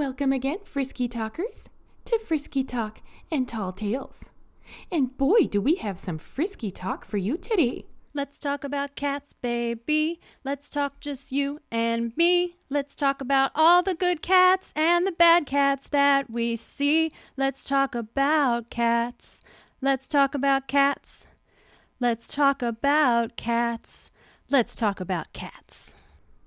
Welcome again, Frisky Talkers, to Frisky Talk and Tall Tails. And boy, do we have some frisky talk for you today. Let's talk about cats, baby. Let's talk just you and me. Let's talk about all the good cats and the bad cats that we see. Let's talk about cats. Let's talk about cats. Let's talk about cats. Let's talk about cats.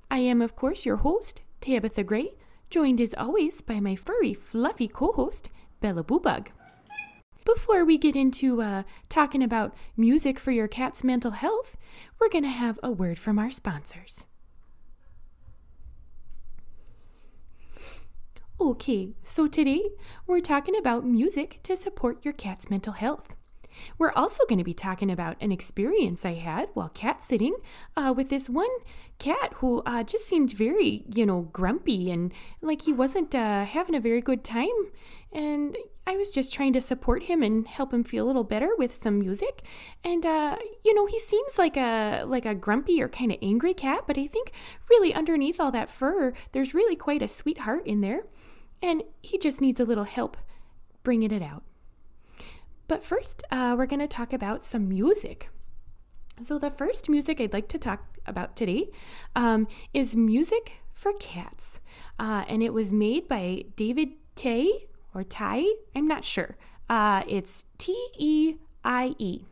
I am, of course, your host, Tabatha Gray, joined as always by my furry, fluffy co host, Bellaboobug. Before we get into uh, talking about music for your cat's mental health, we're going to have a word from our sponsors. Okay, so today we're talking about music to support your cat's mental health. We're also going to be talking about an experience I had while cat sitting uh, with this one cat who uh, just seemed very, you know, grumpy and like he wasn't uh, having a very good time. And I was just trying to support him and help him feel a little better with some music. And uh, you know, he seems like a like a grumpy or kind of angry cat, but I think really underneath all that fur, there's really quite a sweetheart in there. And he just needs a little help bringing it out. But first, uh, we're going to talk about some music. So, the first music I'd like to talk about today um, is music for cats. Uh, and it was made by David Tay or Tai, I'm not sure. Uh, it's T E I E.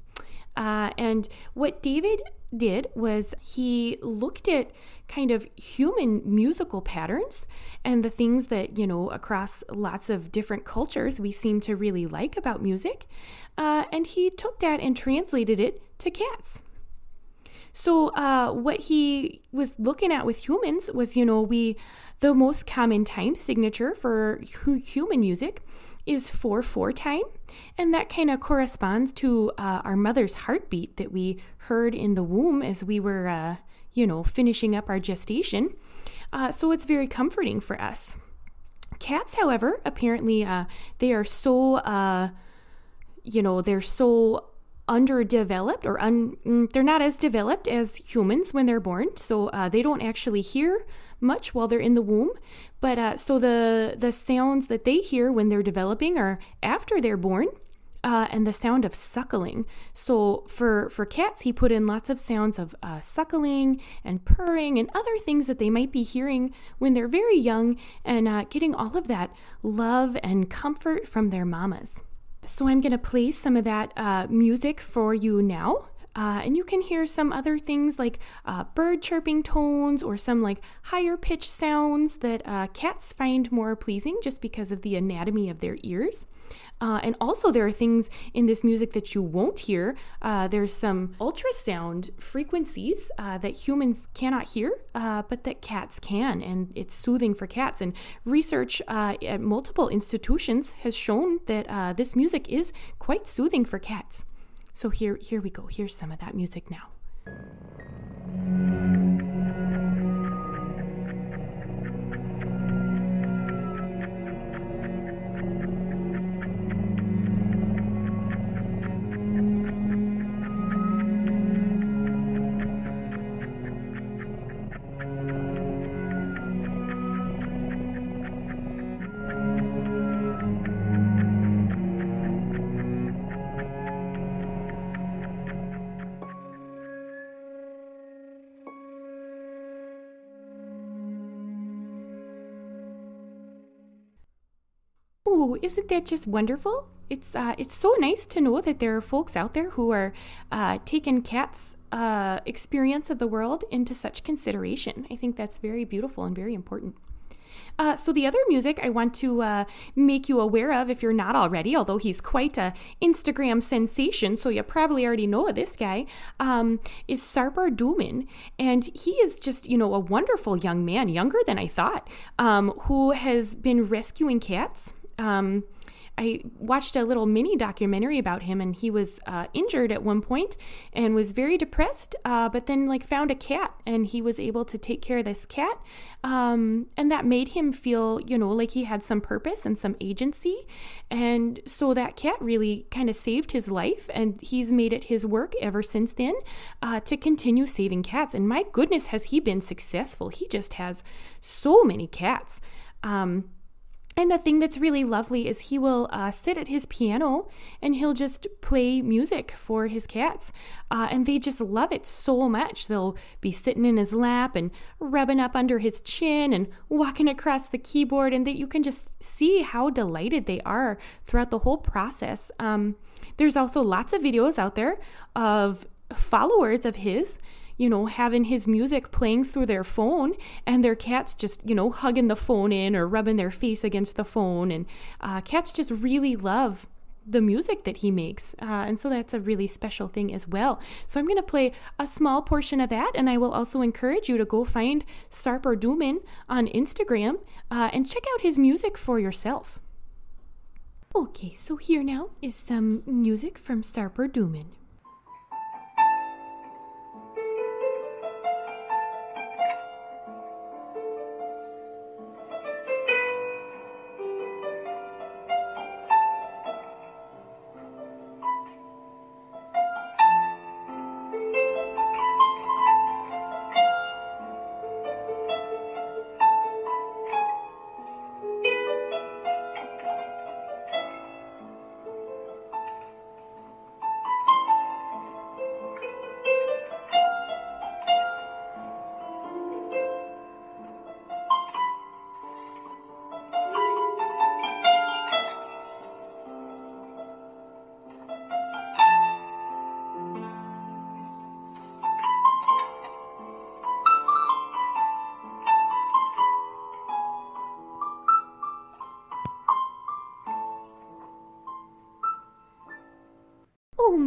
Uh, and what David did was he looked at kind of human musical patterns and the things that, you know, across lots of different cultures we seem to really like about music. Uh, and he took that and translated it to cats. So, uh, what he was looking at with humans was, you know, we, the most common time signature for human music is 4 4 time. And that kind of corresponds to uh, our mother's heartbeat that we heard in the womb as we were, uh, you know, finishing up our gestation. Uh, so it's very comforting for us. Cats, however, apparently uh, they are so, uh, you know, they're so underdeveloped or un, mm, they're not as developed as humans when they're born. So uh, they don't actually hear much while they're in the womb. But uh, so the the sounds that they hear when they're developing are after they're born. Uh, and the sound of suckling. So for for cats, he put in lots of sounds of uh, suckling and purring and other things that they might be hearing when they're very young, and uh, getting all of that love and comfort from their mamas. So I'm going to play some of that uh, music for you now. Uh, and you can hear some other things like uh, bird chirping tones or some like higher pitch sounds that uh, cats find more pleasing just because of the anatomy of their ears. Uh, and also, there are things in this music that you won't hear. Uh, there's some ultrasound frequencies uh, that humans cannot hear, but that cats can, and it's soothing for cats. And research at multiple institutions has shown that this music is quite soothing for cats. So here, here we go. Here's some of that music now. Oh, isn't that just wonderful? It's uh, it's so nice to know that there are folks out there who are uh, taking cats' uh, experience of the world into such consideration. I think that's very beautiful and very important. Uh, so the other music I want to uh, make you aware of, if you're not already, although he's quite a Instagram sensation, so you probably already know this guy, um, is Sarper Duman, and he is just you know a wonderful young man, younger than I thought, um, who has been rescuing cats um, I watched a little mini documentary about him, and he was uh, injured at one point and was very depressed. Uh, but then, like, found a cat, and he was able to take care of this cat, um, and that made him feel, you know, like he had some purpose and some agency. And so that cat really kind of saved his life, and he's made it his work ever since then uh, to continue saving cats. And my goodness, has he been successful? He just has so many cats. Um, And the thing that's really lovely is he will uh, sit at his piano and he'll just play music for his cats. Uh, and they just love it so much. They'll be sitting in his lap and rubbing up under his chin and walking across the keyboard. And that you can just see how delighted they are throughout the whole process. Um, there's also lots of videos out there of followers of his you know, having his music playing through their phone and their cats just, you know, hugging the phone in or rubbing their face against the phone. And uh, cats just really love the music that he makes. Uh, and so that's a really special thing as well. So I'm going to play a small portion of that. And I will also encourage you to go find Sarper Duman on Instagram uh, and check out his music for yourself. Okay, so here now is some music from Sarper Duman.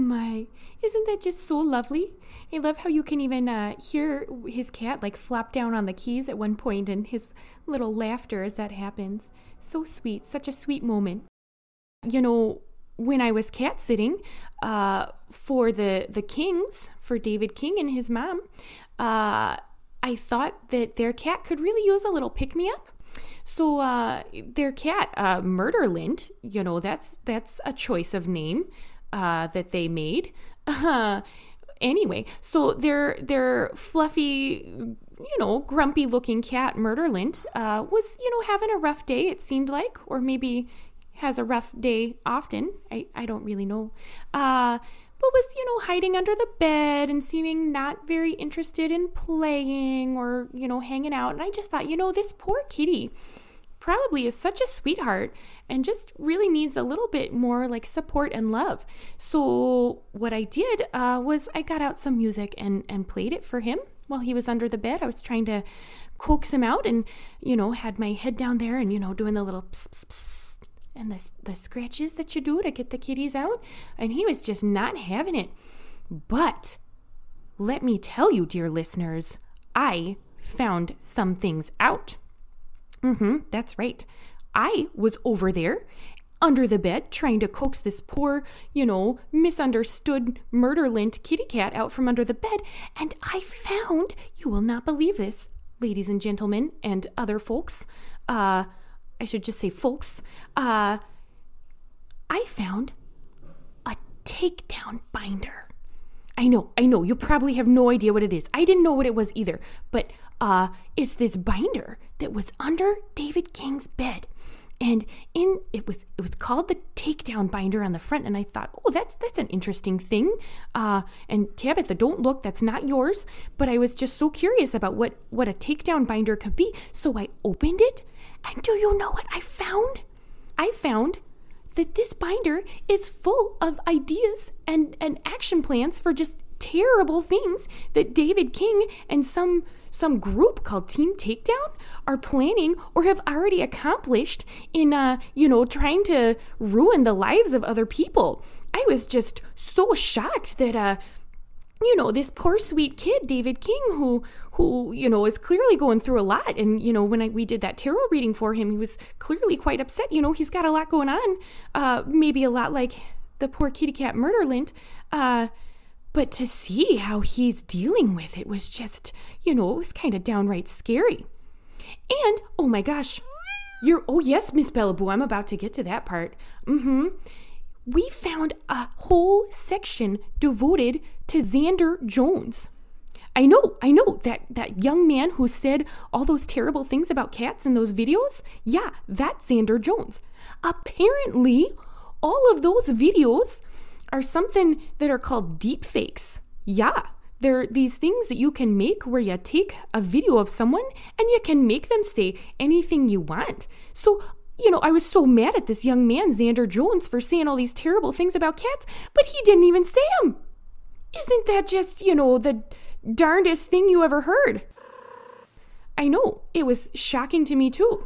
My, isn't that just so lovely? I love how you can even uh, hear his cat like flop down on the keys at one point and his little laughter as that happens. So sweet, such a sweet moment. You know, when I was cat sitting uh, for the, the Kings, for David King and his mom, uh, I thought that their cat could really use a little pick me up. So uh, their cat, uh, Murderlint, you know, that's that's a choice of name uh, that they made. Anyway, so their their fluffy, you know, grumpy looking cat Murderlint uh, was, you know, having a rough day. It seemed like, or maybe has a rough day often. I I don't really know. Uh, but was, you know, hiding under the bed and seeming not very interested in playing or, you know, hanging out. And I just thought, you know, this poor kitty probably is such a sweetheart and just really needs a little bit more like support and love. So what I did uh, was I got out some music and and played it for him while he was under the bed. I was trying to coax him out and you know had my head down there and you know doing the little pss, pss, pss, and the the scratches that you do to get the kitties out and he was just not having it. But let me tell you dear listeners, I found some things out. Mm-hmm, that's right. I was over there under the bed trying to coax this poor, you know, misunderstood murderlint kitty cat out from under the bed, and I found, you will not believe this, ladies and gentlemen, and other folks, uh, I should just say folks, uh, I found a takedown binder. I know, I know, you probably have no idea what it is. I didn't know what it was either, but uh, it's this binder that was under David King's bed. And in it was it was called the takedown binder on the front, and I thought, oh, that's that's an interesting thing. Uh, and Tabatha, don't look, that's not yours. But I was just so curious about what what a takedown binder could be, so I opened it, and do you know what I found? I found that this binder is full of ideas and, and action plans for just terrible things that David King and some some group called Team Takedown are planning or have already accomplished in uh, you know trying to ruin the lives of other people. I was just so shocked that uh you know this poor sweet kid david king who who you know is clearly going through a lot. And you know when I, we did that tarot reading for him he was clearly quite upset. You know he's got a lot going on uh maybe a lot like the poor kitty cat murderlint uh but to see how he's dealing with it was just you know it was kind of downright scary. And oh my gosh you're oh yes miss bellaboo i'm about to get to that part. Mm-hmm we found a whole section devoted to Xander Jones. I know, I know that that young man who said all those terrible things about cats in those videos. Yeah, that's Xander Jones. Apparently, all of those videos are something that are called deep fakes. Yeah, they're these things that you can make where you take a video of someone and you can make them say anything you want. So you know, I was so mad at this young man, Xander Jones, for saying all these terrible things about cats, but he didn't even say them. Isn't that just, you know, the darndest thing you ever heard? I know, it was shocking to me too.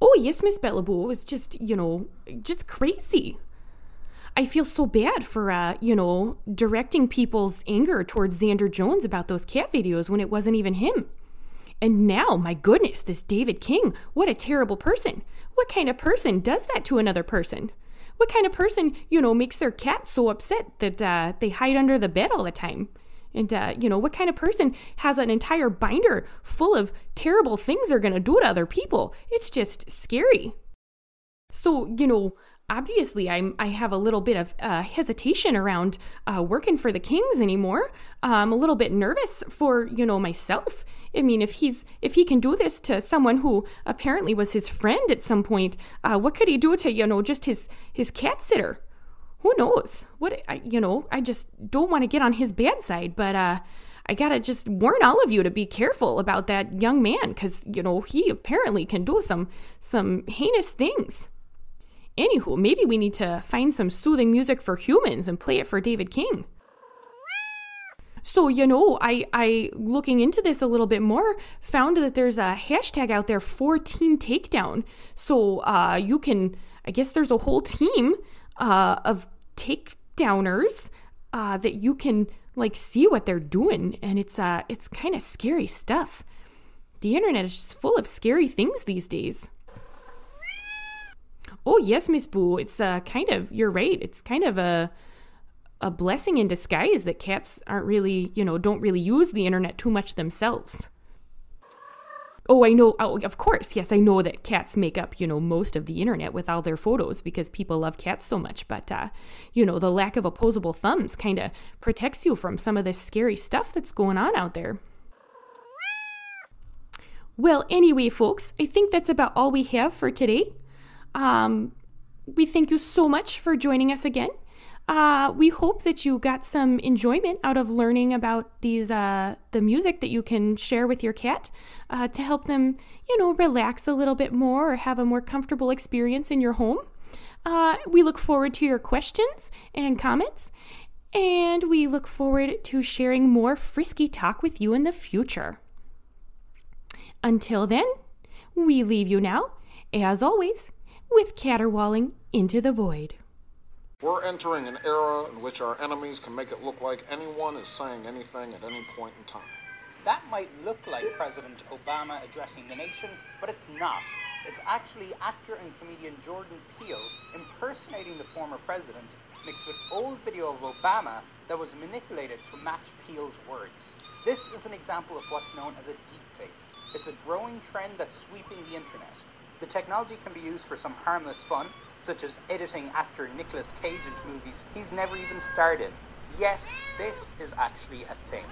Oh, yes, Miss Bellaboo, it was just, you know, just crazy. I feel so bad for, uh, you know, directing people's anger towards Xander Jones about those cat videos when it wasn't even him. And now, my goodness, this David King, what a terrible person. What kind of person does that to another person? What kind of person, you know, makes their cat so upset that uh, they hide under the bed all the time? And, uh, you know, what kind of person has an entire binder full of terrible things they're going to do to other people? It's just scary. So, you know, obviously I'm I have a little bit of uh, hesitation around uh, working for the Kings anymore. I'm a little bit nervous for you know myself. I mean, if he's if he can do this to someone who apparently was his friend at some point, uh, what could he do to you know just his his cat sitter? Who knows? What I, you know? I just don't want to get on his bad side, but uh, I gotta just warn all of you to be careful about that young man because you know he apparently can do some some heinous things. Anywho, maybe we need to find some soothing music for humans and play it for David King. So, you know, I, I looking into this a little bit more, found that there's a hashtag out there for Team Takedown. So uh, you can, I guess there's a whole team uh, of takedowners uh, that you can like see what they're doing, and it's uh, it's kind of scary stuff. The internet is just full of scary things these days. Oh yes, Miss Boo. It's uh, kind of you're right. It's kind of a a blessing in disguise that cats aren't really, you know, don't really use the internet too much themselves. Oh, I know. Oh, of course. Yes, I know that cats make up, you know, most of the internet with all their photos because people love cats so much. But, uh, you know, the lack of opposable thumbs kind of protects you from some of this scary stuff that's going on out there. Well, anyway, folks, I think that's about all we have for today. Um, we thank you so much for joining us again. Uh, we hope that you got some enjoyment out of learning about these uh, the music that you can share with your cat uh, to help them, you know, relax a little bit more or have a more comfortable experience in your home. Uh, we look forward to your questions and comments, and we look forward to sharing more frisky talk with you in the future. Until then, we leave you now, as always, with caterwauling into the void. We're entering an era in which our enemies can make it look like anyone is saying anything at any point in time. That might look like President Obama addressing the nation, but it's not. It's actually actor and comedian Jordan Peele impersonating the former president, mixed with old video of Obama that was manipulated to match Peele's words. This is an example of what's known as a deepfake. It's a growing trend that's sweeping the internet. The technology can be used for some harmless fun, such as editing actor Nicolas Cage into movies he's never even starred in. Yes, this is actually a thing.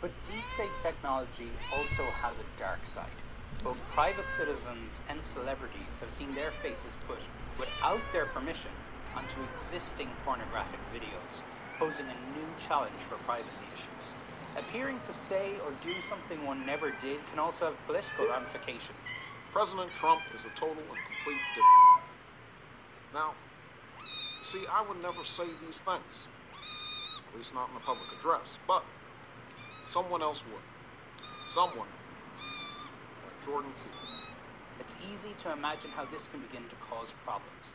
But deepfake technology also has a dark side. Both private citizens and celebrities have seen their faces put, without their permission, onto existing pornographic videos, posing a new challenge for privacy issues. Appearing to say or do something one never did can also have political ramifications, President Trump is a total and complete dick. Now, see, I would never say these things, at least not in a public address, but someone else would. Someone like Jordan Peele. It's easy to imagine how this can begin to cause problems.